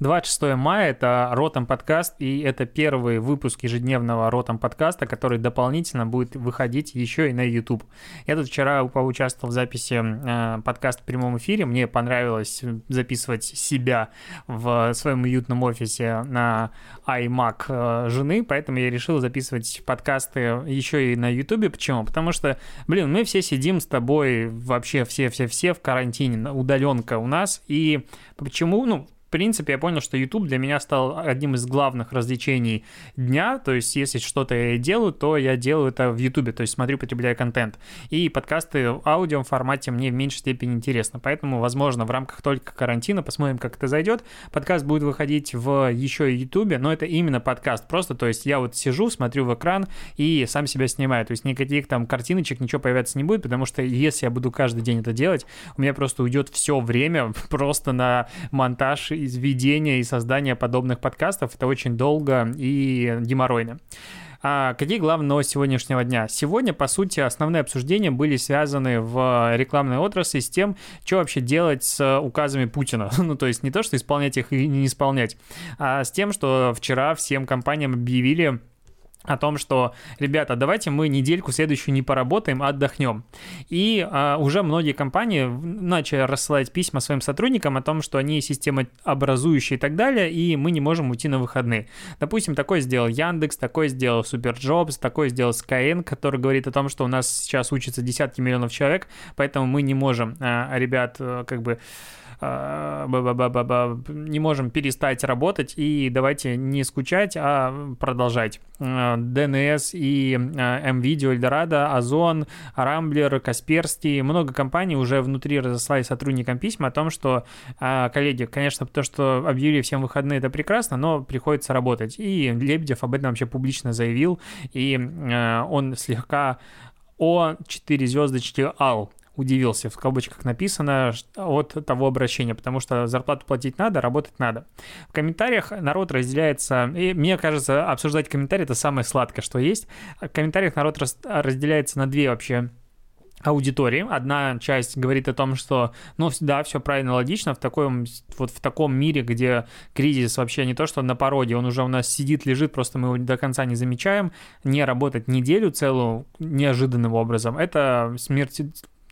26 мая это Ротом подкаст, и это первый выпуск ежедневного Ротом подкаста, который дополнительно будет выходить еще и на YouTube. Я тут вчера поучаствовал в записи э, подкаста в прямом эфире, мне понравилось записывать себя в своем уютном офисе на iMac э, жены, поэтому я решил записывать подкасты еще и на YouTube. Почему? Потому что, блин, мы все сидим с тобой вообще все-все-все в карантине, удаленка у нас, и почему, ну, принципе, я понял, что YouTube для меня стал одним из главных развлечений дня. То есть, если что-то я делаю, то я делаю это в YouTube, то есть смотрю, потребляю контент. И подкасты в аудио формате мне в меньшей степени интересно. Поэтому, возможно, в рамках только карантина, посмотрим, как это зайдет. Подкаст будет выходить в еще и YouTube, но это именно подкаст. Просто, то есть я вот сижу, смотрю в экран и сам себя снимаю. То есть никаких там картиночек, ничего появляться не будет, потому что если я буду каждый день это делать, у меня просто уйдет все время просто на монтаж из ведения и создания подобных подкастов. Это очень долго и геморройно. А какие главные новости сегодняшнего дня? Сегодня, по сути, основные обсуждения были связаны в рекламной отрасли с тем, что вообще делать с указами Путина. ну, то есть не то, что исполнять их и не исполнять, а с тем, что вчера всем компаниям объявили о том, что, ребята, давайте мы недельку следующую не поработаем, а отдохнем. И а, уже многие компании начали рассылать письма своим сотрудникам о том, что они системообразующие и так далее, и мы не можем уйти на выходные. Допустим, такой сделал Яндекс, такой сделал Superjobs, такой сделал Skyeng, который говорит о том, что у нас сейчас учатся десятки миллионов человек, поэтому мы не можем, а, ребят, э, как бы а, не можем перестать работать и давайте не скучать, а продолжать. DNS и MVideo, Eldorado, Озон, Рамблер, Касперский, много компаний уже внутри разослали сотрудникам письма о том, что, а, коллеги, конечно, то, что объявили всем выходные, это прекрасно, но приходится работать. И Лебедев об этом вообще публично заявил, и он слегка о 4 звездочки Ал удивился, в скобочках написано, от того обращения, потому что зарплату платить надо, работать надо. В комментариях народ разделяется, и мне кажется, обсуждать комментарии это самое сладкое, что есть. В комментариях народ разделяется на две вообще аудитории. Одна часть говорит о том, что, ну, да, все правильно, логично, в таком, вот в таком мире, где кризис вообще не то, что на породе, он уже у нас сидит, лежит, просто мы его до конца не замечаем, не работать неделю целую неожиданным образом, это смерть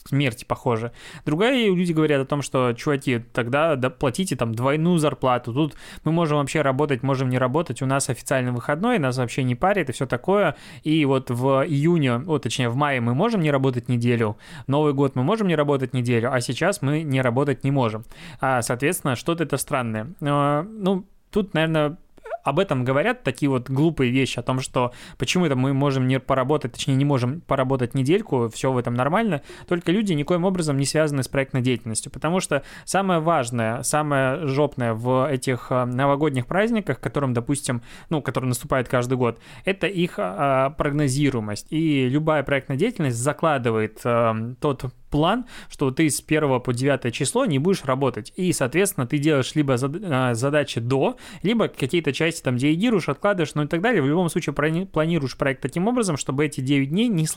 смерти похоже. Другая люди говорят о том, что, чуваки, тогда да, платите там двойную зарплату, тут мы можем вообще работать, можем не работать, у нас официальный выходной, нас вообще не парит и все такое, и вот в июне, о, точнее в мае мы можем не работать неделю, Новый год мы можем не работать неделю, а сейчас мы не работать не можем. А, соответственно, что-то это странное. А, ну, тут, наверное, об этом говорят такие вот глупые вещи, о том, что почему это мы можем не поработать, точнее, не можем поработать недельку, все в этом нормально, только люди никоим образом не связаны с проектной деятельностью, потому что самое важное, самое жопное в этих э, новогодних праздниках, которым, допустим, ну, которые наступают каждый год, это их а, прогнозируемость, и любая проектная деятельность закладывает а, тот план, что ты с 1 по 9 число не будешь работать. И, соответственно, ты делаешь либо а, задачи до, либо какие-то части там делегируешь, откладываешь, ну и так далее. В любом случае планируешь проект таким образом, чтобы эти 9 дней не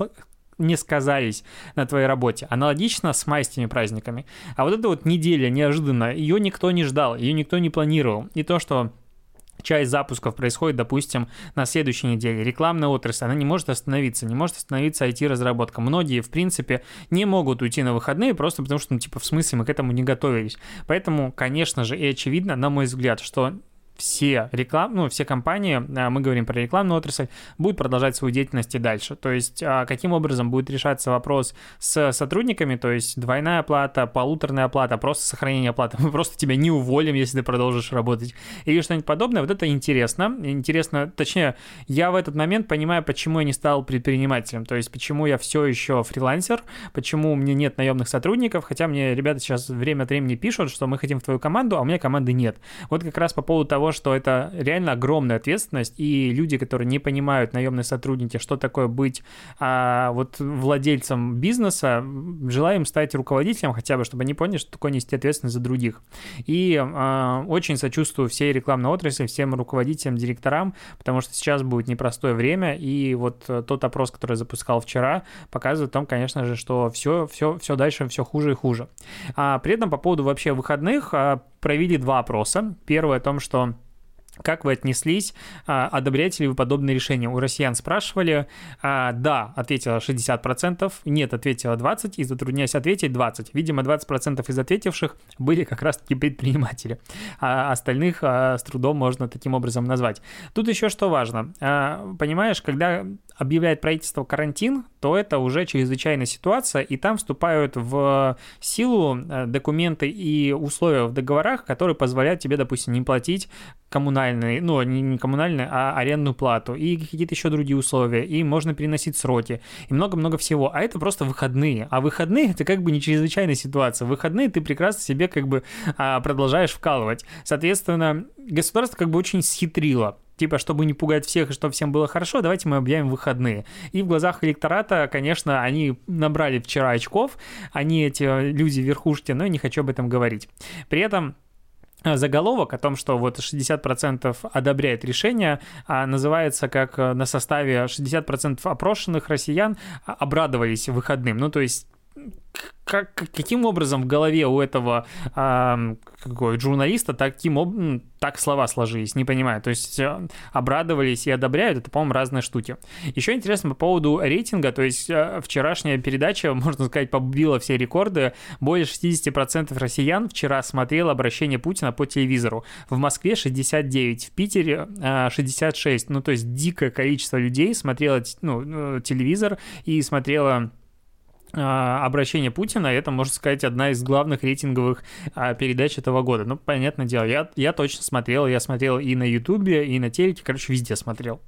не сказались на твоей работе. Аналогично с майскими праздниками. А вот эта вот неделя неожиданно, ее никто не ждал, ее никто не планировал. И то, что часть запусков происходит, допустим, на следующей неделе. Рекламная отрасль, она не может остановиться, не может остановиться IT-разработка. Многие, в принципе, не могут уйти на выходные просто потому, что, ну, типа, в смысле мы к этому не готовились. Поэтому, конечно же, и очевидно, на мой взгляд, что все реклам, ну, все компании, а, мы говорим про рекламную отрасль, будут продолжать свою деятельность и дальше. То есть, а, каким образом будет решаться вопрос с сотрудниками, то есть двойная оплата, полуторная оплата, просто сохранение оплаты. Мы просто тебя не уволим, если ты продолжишь работать. Или что-нибудь подобное. Вот это интересно. Интересно, точнее, я в этот момент понимаю, почему я не стал предпринимателем. То есть, почему я все еще фрилансер, почему у меня нет наемных сотрудников, хотя мне ребята сейчас время от времени пишут, что мы хотим в твою команду, а у меня команды нет. Вот как раз по поводу того, того, что это реально огромная ответственность, и люди, которые не понимают, наемные сотрудники, что такое быть а, вот владельцем бизнеса, желаем стать руководителем хотя бы, чтобы они поняли, что такое нести ответственность за других. И а, очень сочувствую всей рекламной отрасли, всем руководителям, директорам, потому что сейчас будет непростое время, и вот тот опрос, который я запускал вчера, показывает о том, конечно же, что все, все, все дальше все хуже и хуже. А при этом по поводу вообще выходных а, провели два опроса. Первое о том, что как вы отнеслись? А, одобряете ли вы подобные решения? У россиян спрашивали. А, да, ответило 60%, нет, ответило 20%, и затрудняясь ответить 20%. Видимо, 20% из ответивших были как раз-таки предприниматели, а остальных а, с трудом можно таким образом назвать. Тут еще что важно. Понимаешь, когда объявляет правительство карантин, то это уже чрезвычайная ситуация, и там вступают в силу э, документы и условия в договорах, которые позволяют тебе, допустим, не платить коммунальные, ну, не, коммунальные, а арендную плату, и какие-то еще другие условия, и можно переносить сроки, и много-много всего. А это просто выходные. А выходные это как бы не чрезвычайная ситуация. Выходные ты прекрасно себе как бы а, продолжаешь вкалывать. Соответственно, государство как бы очень схитрило типа, чтобы не пугать всех и чтобы всем было хорошо, давайте мы объявим выходные. И в глазах электората, конечно, они набрали вчера очков, они эти люди верхушки, но я не хочу об этом говорить. При этом э, заголовок о том, что вот 60% одобряет решение, а, называется как э, на составе 60% опрошенных россиян обрадовались выходным. Ну, то есть как, каким образом в голове у этого э, какой, журналиста таким об... так слова сложились, не понимаю. То есть э, обрадовались и одобряют, это, по-моему, разные штуки. Еще интересно по поводу рейтинга, то есть э, вчерашняя передача, можно сказать, побила все рекорды. Более 60% россиян вчера смотрел обращение Путина по телевизору. В Москве 69, в Питере э, 66. Ну, то есть дикое количество людей смотрело ну, э, телевизор и смотрело обращение Путина, это, можно сказать, одна из главных рейтинговых а, передач этого года. Ну, понятное дело, я, я точно смотрел, я смотрел и на Ютубе, и на телеке, короче, везде смотрел.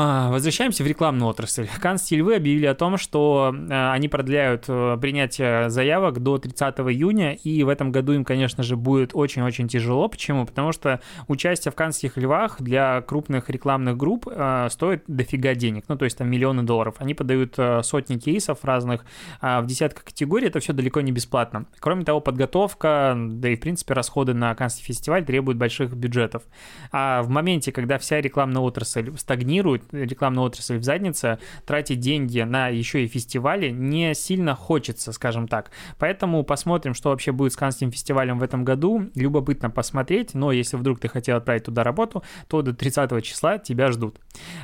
А, возвращаемся в рекламную отрасль. Канс Тильвы объявили о том, что а, они продляют э, принятие заявок до 30 июня, и в этом году им, конечно же, будет очень-очень тяжело. Почему? Потому что участие в Канских львах для крупных рекламных групп а, стоит дофига денег, ну, то есть там миллионы долларов. Они подают э, сотни кейсов разных в десятках категорий, это все далеко не бесплатно. Кроме того, подготовка, да и, в принципе, расходы на Канский фестиваль требуют больших бюджетов. А в моменте, когда вся рекламная отрасль стагнирует, рекламную отрасль в заднице, тратить деньги на еще и фестивали не сильно хочется, скажем так. Поэтому посмотрим, что вообще будет с Канским фестивалем в этом году. Любопытно посмотреть, но если вдруг ты хотел отправить туда работу, то до 30 числа тебя ждут.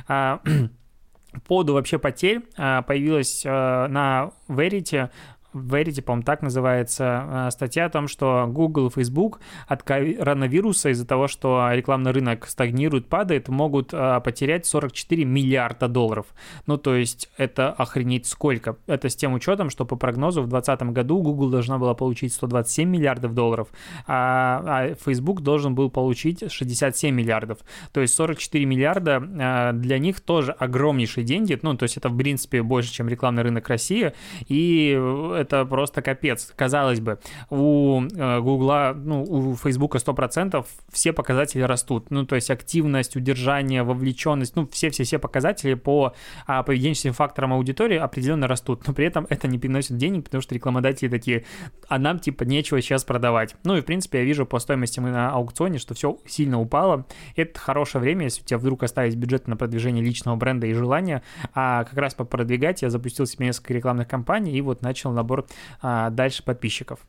А, по поводу вообще потерь а, появилась а, на Verity Verity, по-моему, так называется, э, статья о том, что Google и Facebook от коронавируса из-за того, что рекламный рынок стагнирует, падает, могут э, потерять 44 миллиарда долларов. Ну, то есть это охренеть сколько. Это с тем учетом, что по прогнозу в 2020 году Google должна была получить 127 миллиардов долларов, а, а Facebook должен был получить 67 миллиардов. То есть 44 миллиарда э, для них тоже огромнейшие деньги. Ну, то есть это, в принципе, больше, чем рекламный рынок России. И это просто капец. Казалось бы, у э, Гугла, ну, у Фейсбука 100% все показатели растут. Ну, то есть активность, удержание, вовлеченность, ну, все-все-все показатели по а, поведенческим факторам аудитории определенно растут. Но при этом это не приносит денег, потому что рекламодатели такие, а нам, типа, нечего сейчас продавать. Ну, и, в принципе, я вижу по стоимости на аукционе, что все сильно упало. Это хорошее время, если у тебя вдруг остались бюджеты на продвижение личного бренда и желания, а как раз продвигать я запустил себе несколько рекламных кампаний и вот начал набор набор а, дальше подписчиков.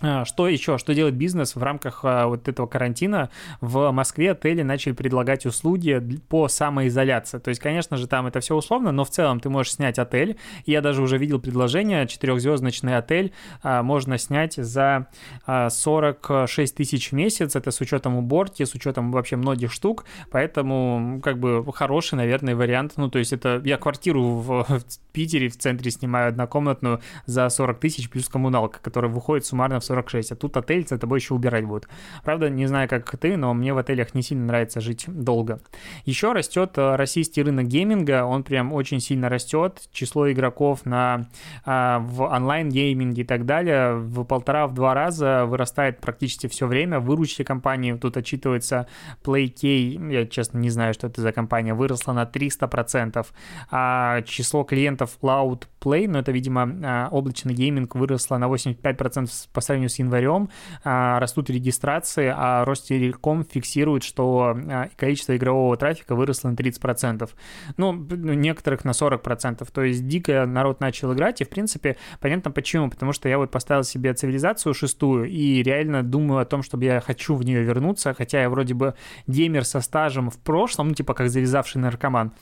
А, что еще? Что делает бизнес в рамках а, вот этого карантина? В Москве отели начали предлагать услуги по самоизоляции. То есть, конечно же, там это все условно, но в целом ты можешь снять отель. Я даже уже видел предложение, четырехзвездочный отель а, можно снять за 46 тысяч в месяц. Это с учетом уборки, с учетом вообще многих штук. Поэтому, как бы, хороший, наверное, вариант. Ну, то есть, это я квартиру в, в Питере в центре снимаю однокомнатную за 40 тысяч плюс коммуналка, которая выходит суммарно в 46, а тут отель за тобой еще убирать будут. Правда, не знаю, как ты, но мне в отелях не сильно нравится жить долго. Еще растет э, российский рынок гейминга, он прям очень сильно растет, число игроков на, а, в онлайн-гейминге и так далее в полтора-два раза вырастает практически все время. Выручки компании, тут отчитывается Playkey, я честно не знаю, что это за компания, выросла на 300%, а число клиентов Cloud Play, ну это, видимо, а, облачный гейминг выросло на 85% по сравнению с январем, а, растут регистрации, а Ростелеком фиксирует, что а, количество игрового трафика выросло на 30%. Ну, некоторых на 40%. То есть дико народ начал играть, и, в принципе, понятно почему. Потому что я вот поставил себе цивилизацию шестую и реально думаю о том, чтобы я хочу в нее вернуться, хотя я вроде бы геймер со стажем в прошлом, ну, типа как завязавший наркоман.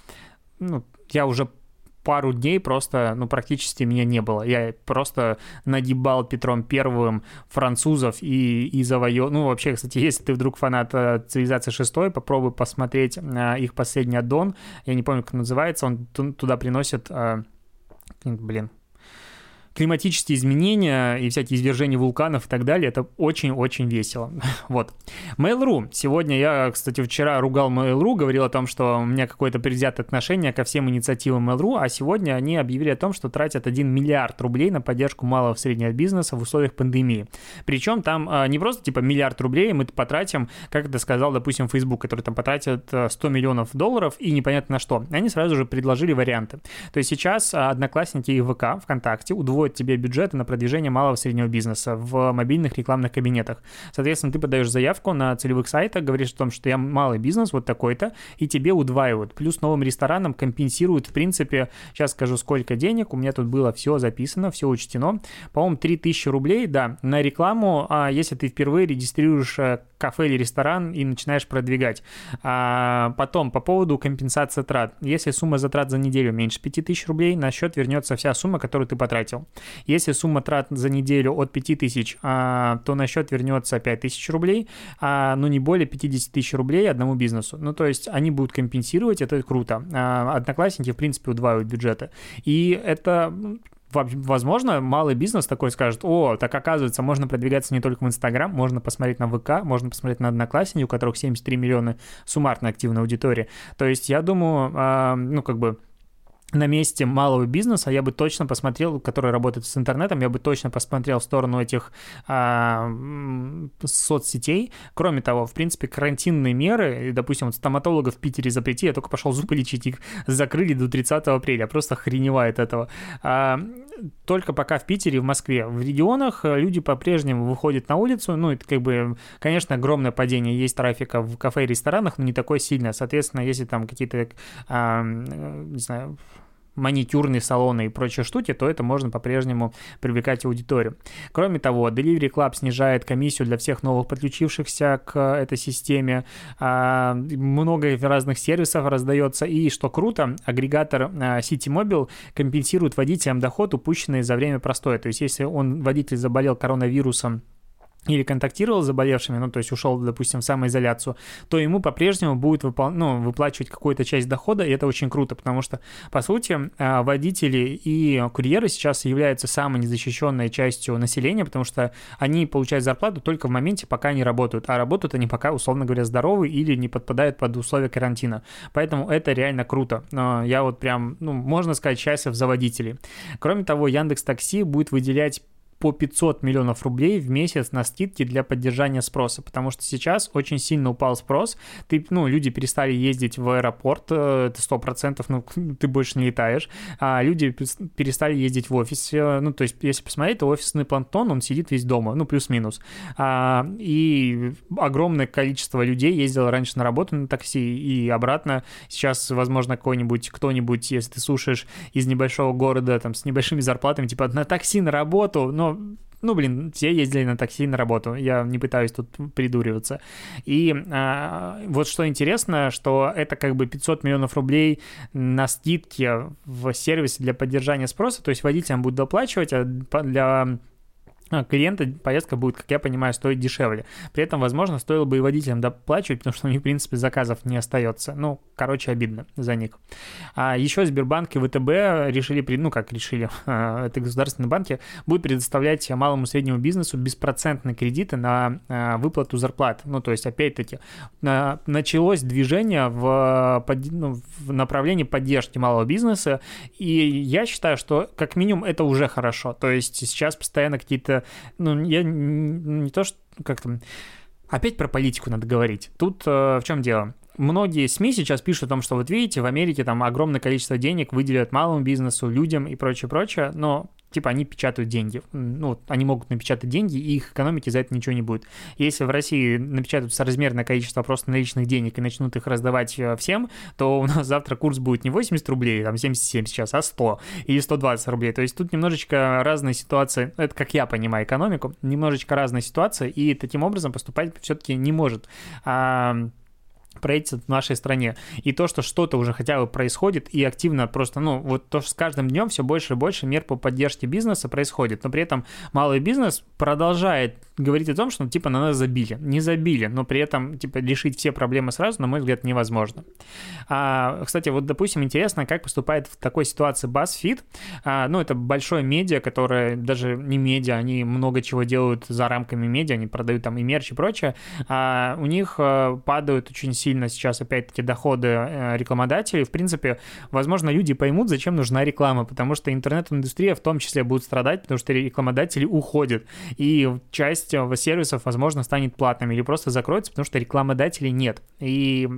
Ну, я уже пару дней просто, ну, практически меня не было. Я просто нагибал Петром Первым французов и, и завоевал... Ну, вообще, кстати, если ты вдруг фанат э, «Цивилизации шестой», попробуй посмотреть э, их последний аддон. Я не помню, как называется. Он туда приносит... Э, блин, климатические изменения и всякие извержения вулканов и так далее, это очень-очень весело. вот. Mail.ru. Сегодня я, кстати, вчера ругал Mail.ru, говорил о том, что у меня какое-то предвзятое отношение ко всем инициативам Mail.ru, а сегодня они объявили о том, что тратят 1 миллиард рублей на поддержку малого и среднего бизнеса в условиях пандемии. Причем там а, не просто типа миллиард рублей мы потратим, как это сказал, допустим, Facebook, который там потратит 100 а, миллионов долларов и непонятно на что. Они сразу же предложили варианты. То есть сейчас а, Одноклассники и ВК, ВКонтакте удвоили удвоит тебе бюджеты на продвижение малого и среднего бизнеса в мобильных рекламных кабинетах. Соответственно, ты подаешь заявку на целевых сайтах, говоришь о том, что я малый бизнес, вот такой-то, и тебе удваивают. Плюс новым ресторанам компенсируют, в принципе, сейчас скажу, сколько денег, у меня тут было все записано, все учтено. По-моему, 3000 рублей, да, на рекламу, а если ты впервые регистрируешь э, кафе или ресторан и начинаешь продвигать. А потом, по поводу компенсации трат. Если сумма затрат за неделю меньше 5000 рублей, на счет вернется вся сумма, которую ты потратил. Если сумма трат за неделю от 5000, а, то на счет вернется 5000 рублей, а, но не более 50 тысяч рублей одному бизнесу. Ну, то есть они будут компенсировать, это круто. А, одноклассники, в принципе, удваивают бюджеты. И это возможно, малый бизнес такой скажет, о, так оказывается, можно продвигаться не только в Инстаграм, можно посмотреть на ВК, можно посмотреть на Одноклассники, у которых 73 миллиона суммарно активной аудитории. То есть я думаю, э, ну, как бы на месте малого бизнеса я бы точно посмотрел, который работает с интернетом, я бы точно посмотрел в сторону этих а, соцсетей. Кроме того, в принципе, карантинные меры, допустим, вот стоматологов в Питере запрети, я только пошел зубы лечить, их закрыли до 30 апреля, просто охреневает этого. А, только пока в Питере, в Москве. В регионах люди по-прежнему выходят на улицу, ну, это как бы, конечно, огромное падение есть трафика в кафе и ресторанах, но не такое сильное. Соответственно, если там какие-то, а, не знаю, маникюрные салоны и прочие штуки, то это можно по-прежнему привлекать аудиторию. Кроме того, Delivery Club снижает комиссию для всех новых подключившихся к этой системе. А, много разных сервисов раздается. И, что круто, агрегатор а, City Mobile компенсирует водителям доход, упущенный за время простоя. То есть, если он, водитель, заболел коронавирусом или контактировал с заболевшими, ну, то есть ушел, допустим, в самоизоляцию, то ему по-прежнему будет выпол... ну, выплачивать какую-то часть дохода, и это очень круто, потому что, по сути, а, водители и курьеры сейчас являются самой незащищенной частью населения, потому что они получают зарплату только в моменте, пока они работают, а работают они пока, условно говоря, здоровы или не подпадают под условия карантина. Поэтому это реально круто. Я вот прям, ну, можно сказать, счастлив за водителей. Кроме того, Яндекс Такси будет выделять по 500 миллионов рублей в месяц на скидки для поддержания спроса, потому что сейчас очень сильно упал спрос, ты, ну, люди перестали ездить в аэропорт, э, это 100%, ну, ты больше не летаешь, а люди перестали ездить в офис, ну, то есть, если посмотреть, то офисный планктон, он сидит весь дома, ну, плюс-минус, а, и огромное количество людей ездило раньше на работу на такси и обратно, сейчас, возможно, какой-нибудь, кто-нибудь, если ты слушаешь из небольшого города, там, с небольшими зарплатами, типа, на такси на работу, но ну, блин, все ездили на такси на работу, я не пытаюсь тут придуриваться. И а, вот что интересно, что это как бы 500 миллионов рублей на скидки в сервисе для поддержания спроса, то есть водителям будут доплачивать, а для клиента поездка будет, как я понимаю, стоить дешевле. При этом, возможно, стоило бы и водителям доплачивать, потому что у них, в принципе, заказов не остается. Ну, короче, обидно за них. А еще Сбербанк и ВТБ решили, ну, как решили, а, это государственные банки, будут предоставлять малому и среднему бизнесу беспроцентные кредиты на а, выплату зарплат. Ну, то есть, опять-таки, началось движение в, ну, в направлении поддержки малого бизнеса, и я считаю, что, как минимум, это уже хорошо. То есть, сейчас постоянно какие-то ну, я не то, что как там... Опять про политику надо говорить. Тут э, в чем дело? Многие СМИ сейчас пишут о том, что вот видите, в Америке там огромное количество денег выделяют малому бизнесу, людям и прочее, прочее, но типа они печатают деньги. Ну, они могут напечатать деньги, и их экономики за это ничего не будет. Если в России напечатают соразмерное количество просто наличных денег и начнут их раздавать э, всем, то у нас завтра курс будет не 80 рублей, там 77 сейчас, а 100 или 120 рублей. То есть тут немножечко разные ситуации, это как я понимаю экономику, немножечко разная ситуация, и таким образом поступать все-таки не может. А, правительство в нашей стране. И то, что что-то уже хотя бы происходит, и активно просто, ну, вот то, что с каждым днем все больше и больше мер по поддержке бизнеса происходит, но при этом малый бизнес продолжает говорить о том, что, типа, на нас забили. Не забили, но при этом, типа, решить все проблемы сразу, на мой взгляд, невозможно. А, кстати, вот, допустим, интересно, как поступает в такой ситуации BuzzFeed. А, ну, это большое медиа, которое даже не медиа, они много чего делают за рамками медиа, они продают там и мерч и прочее. А, у них а, падают очень сильно сейчас, опять-таки, доходы а, рекламодателей. В принципе, возможно, люди поймут, зачем нужна реклама, потому что интернет-индустрия в том числе будет страдать, потому что рекламодатели уходят. И часть часть сервисов, возможно, станет платным или просто закроется, потому что рекламодателей нет. И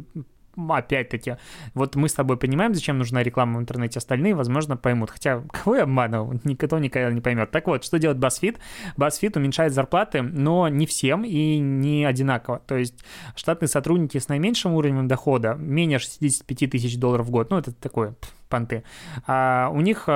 опять-таки, вот мы с тобой понимаем, зачем нужна реклама в интернете, остальные, возможно, поймут. Хотя, кого я обманывал, никто никогда не поймет. Так вот, что делает BuzzFeed? BuzzFeed уменьшает зарплаты, но не всем и не одинаково. То есть штатные сотрудники с наименьшим уровнем дохода, менее 65 тысяч долларов в год, ну, это такое, понты, а у них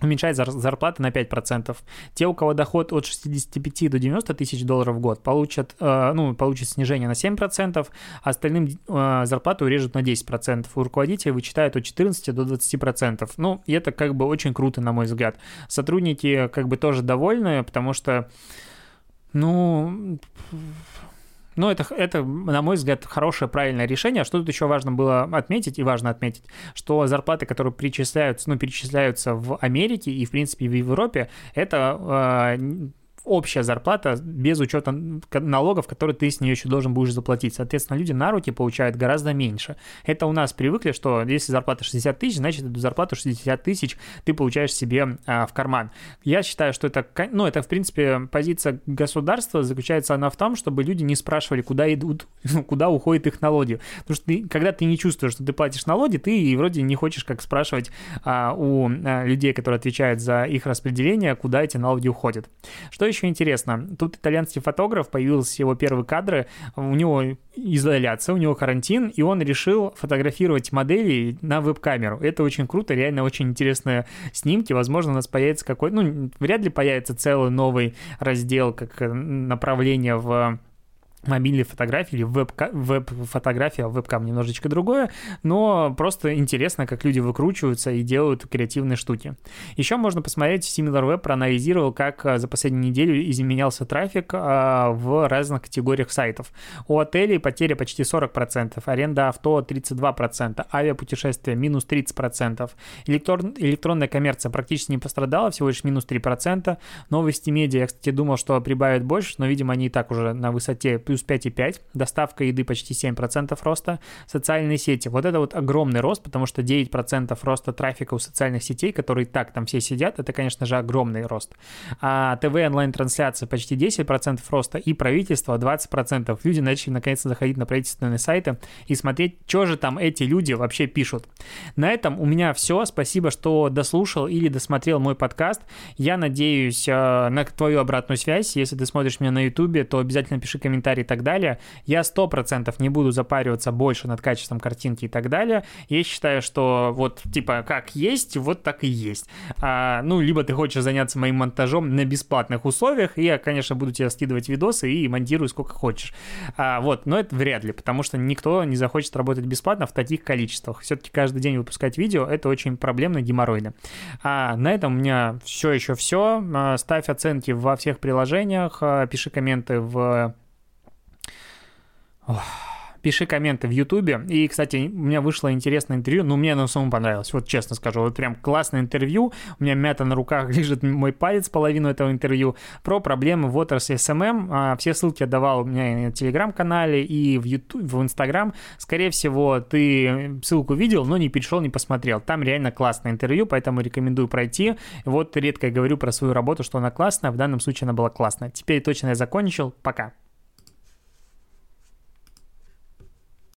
уменьшать зарплаты на 5%. Те, у кого доход от 65 до 90 тысяч долларов в год, получат, э, ну, получат снижение на 7%, а остальным э, зарплату урежут на 10%. У руководителей вычитают от 14 до 20%. Ну, и это как бы очень круто, на мой взгляд. Сотрудники как бы тоже довольны, потому что, ну, ну, это, это, на мой взгляд, хорошее, правильное решение. Что тут еще важно было отметить, и важно отметить, что зарплаты, которые перечисляются, ну, перечисляются в Америке и, в принципе, в Европе, это э, общая зарплата без учета налогов, которые ты с нее еще должен будешь заплатить. Соответственно, люди на руки получают гораздо меньше. Это у нас привыкли, что если зарплата 60 тысяч, значит, эту зарплату 60 тысяч ты получаешь себе а, в карман. Я считаю, что это, ну, это, в принципе, позиция государства заключается она в том, чтобы люди не спрашивали, куда идут, куда уходят их налоги. Потому что ты, когда ты не чувствуешь, что ты платишь налоги, ты вроде не хочешь как спрашивать а, у а, людей, которые отвечают за их распределение, куда эти налоги уходят. Что еще еще интересно. Тут итальянский фотограф, появился его первые кадры, у него изоляция, у него карантин, и он решил фотографировать модели на веб-камеру. Это очень круто, реально очень интересные снимки. Возможно, у нас появится какой ну, вряд ли появится целый новый раздел, как направление в мобильной фотографии или веб-фотография, веб вебкам немножечко другое, но просто интересно, как люди выкручиваются и делают креативные штуки. Еще можно посмотреть, SimilarWeb проанализировал, как а, за последнюю неделю изменялся трафик а, в разных категориях сайтов. У отелей потеря почти 40%, аренда авто 32%, авиапутешествия минус 30%, Электрон, электронная коммерция практически не пострадала, всего лишь минус 3%, новости медиа, я, кстати, думал, что прибавят больше, но, видимо, они и так уже на высоте плюс плюс 5,5, доставка еды почти 7% роста, социальные сети. Вот это вот огромный рост, потому что 9% роста трафика у социальных сетей, которые так там все сидят, это, конечно же, огромный рост. А ТВ онлайн-трансляция почти 10% роста и правительство 20%. Люди начали наконец-то заходить на правительственные сайты и смотреть, что же там эти люди вообще пишут. На этом у меня все. Спасибо, что дослушал или досмотрел мой подкаст. Я надеюсь э, на твою обратную связь. Если ты смотришь меня на YouTube, то обязательно пиши комментарий комментарии и так далее. Я 100% не буду запариваться больше над качеством картинки и так далее. Я считаю, что вот типа как есть, вот так и есть. А, ну, либо ты хочешь заняться моим монтажом на бесплатных условиях, и я, конечно, буду тебе скидывать видосы и монтирую сколько хочешь. А, вот, но это вряд ли, потому что никто не захочет работать бесплатно в таких количествах. Все-таки каждый день выпускать видео — это очень проблемно, геморройно. А на этом у меня все еще все. А, ставь оценки во всех приложениях, а, пиши комменты в... Ох пиши комменты в Ютубе. И, кстати, у меня вышло интересное интервью, ну, мне оно самому понравилось, вот честно скажу. Вот прям классное интервью. У меня мята на руках лежит мой палец, половину этого интервью, про проблемы в отрасли SMM. А, все ссылки я давал у меня на Телеграм-канале, и в YouTube, в Инстаграм. Скорее всего, ты ссылку видел, но не перешел, не посмотрел. Там реально классное интервью, поэтому рекомендую пройти. Вот редко я говорю про свою работу, что она классная, в данном случае она была классная. Теперь точно я закончил. Пока.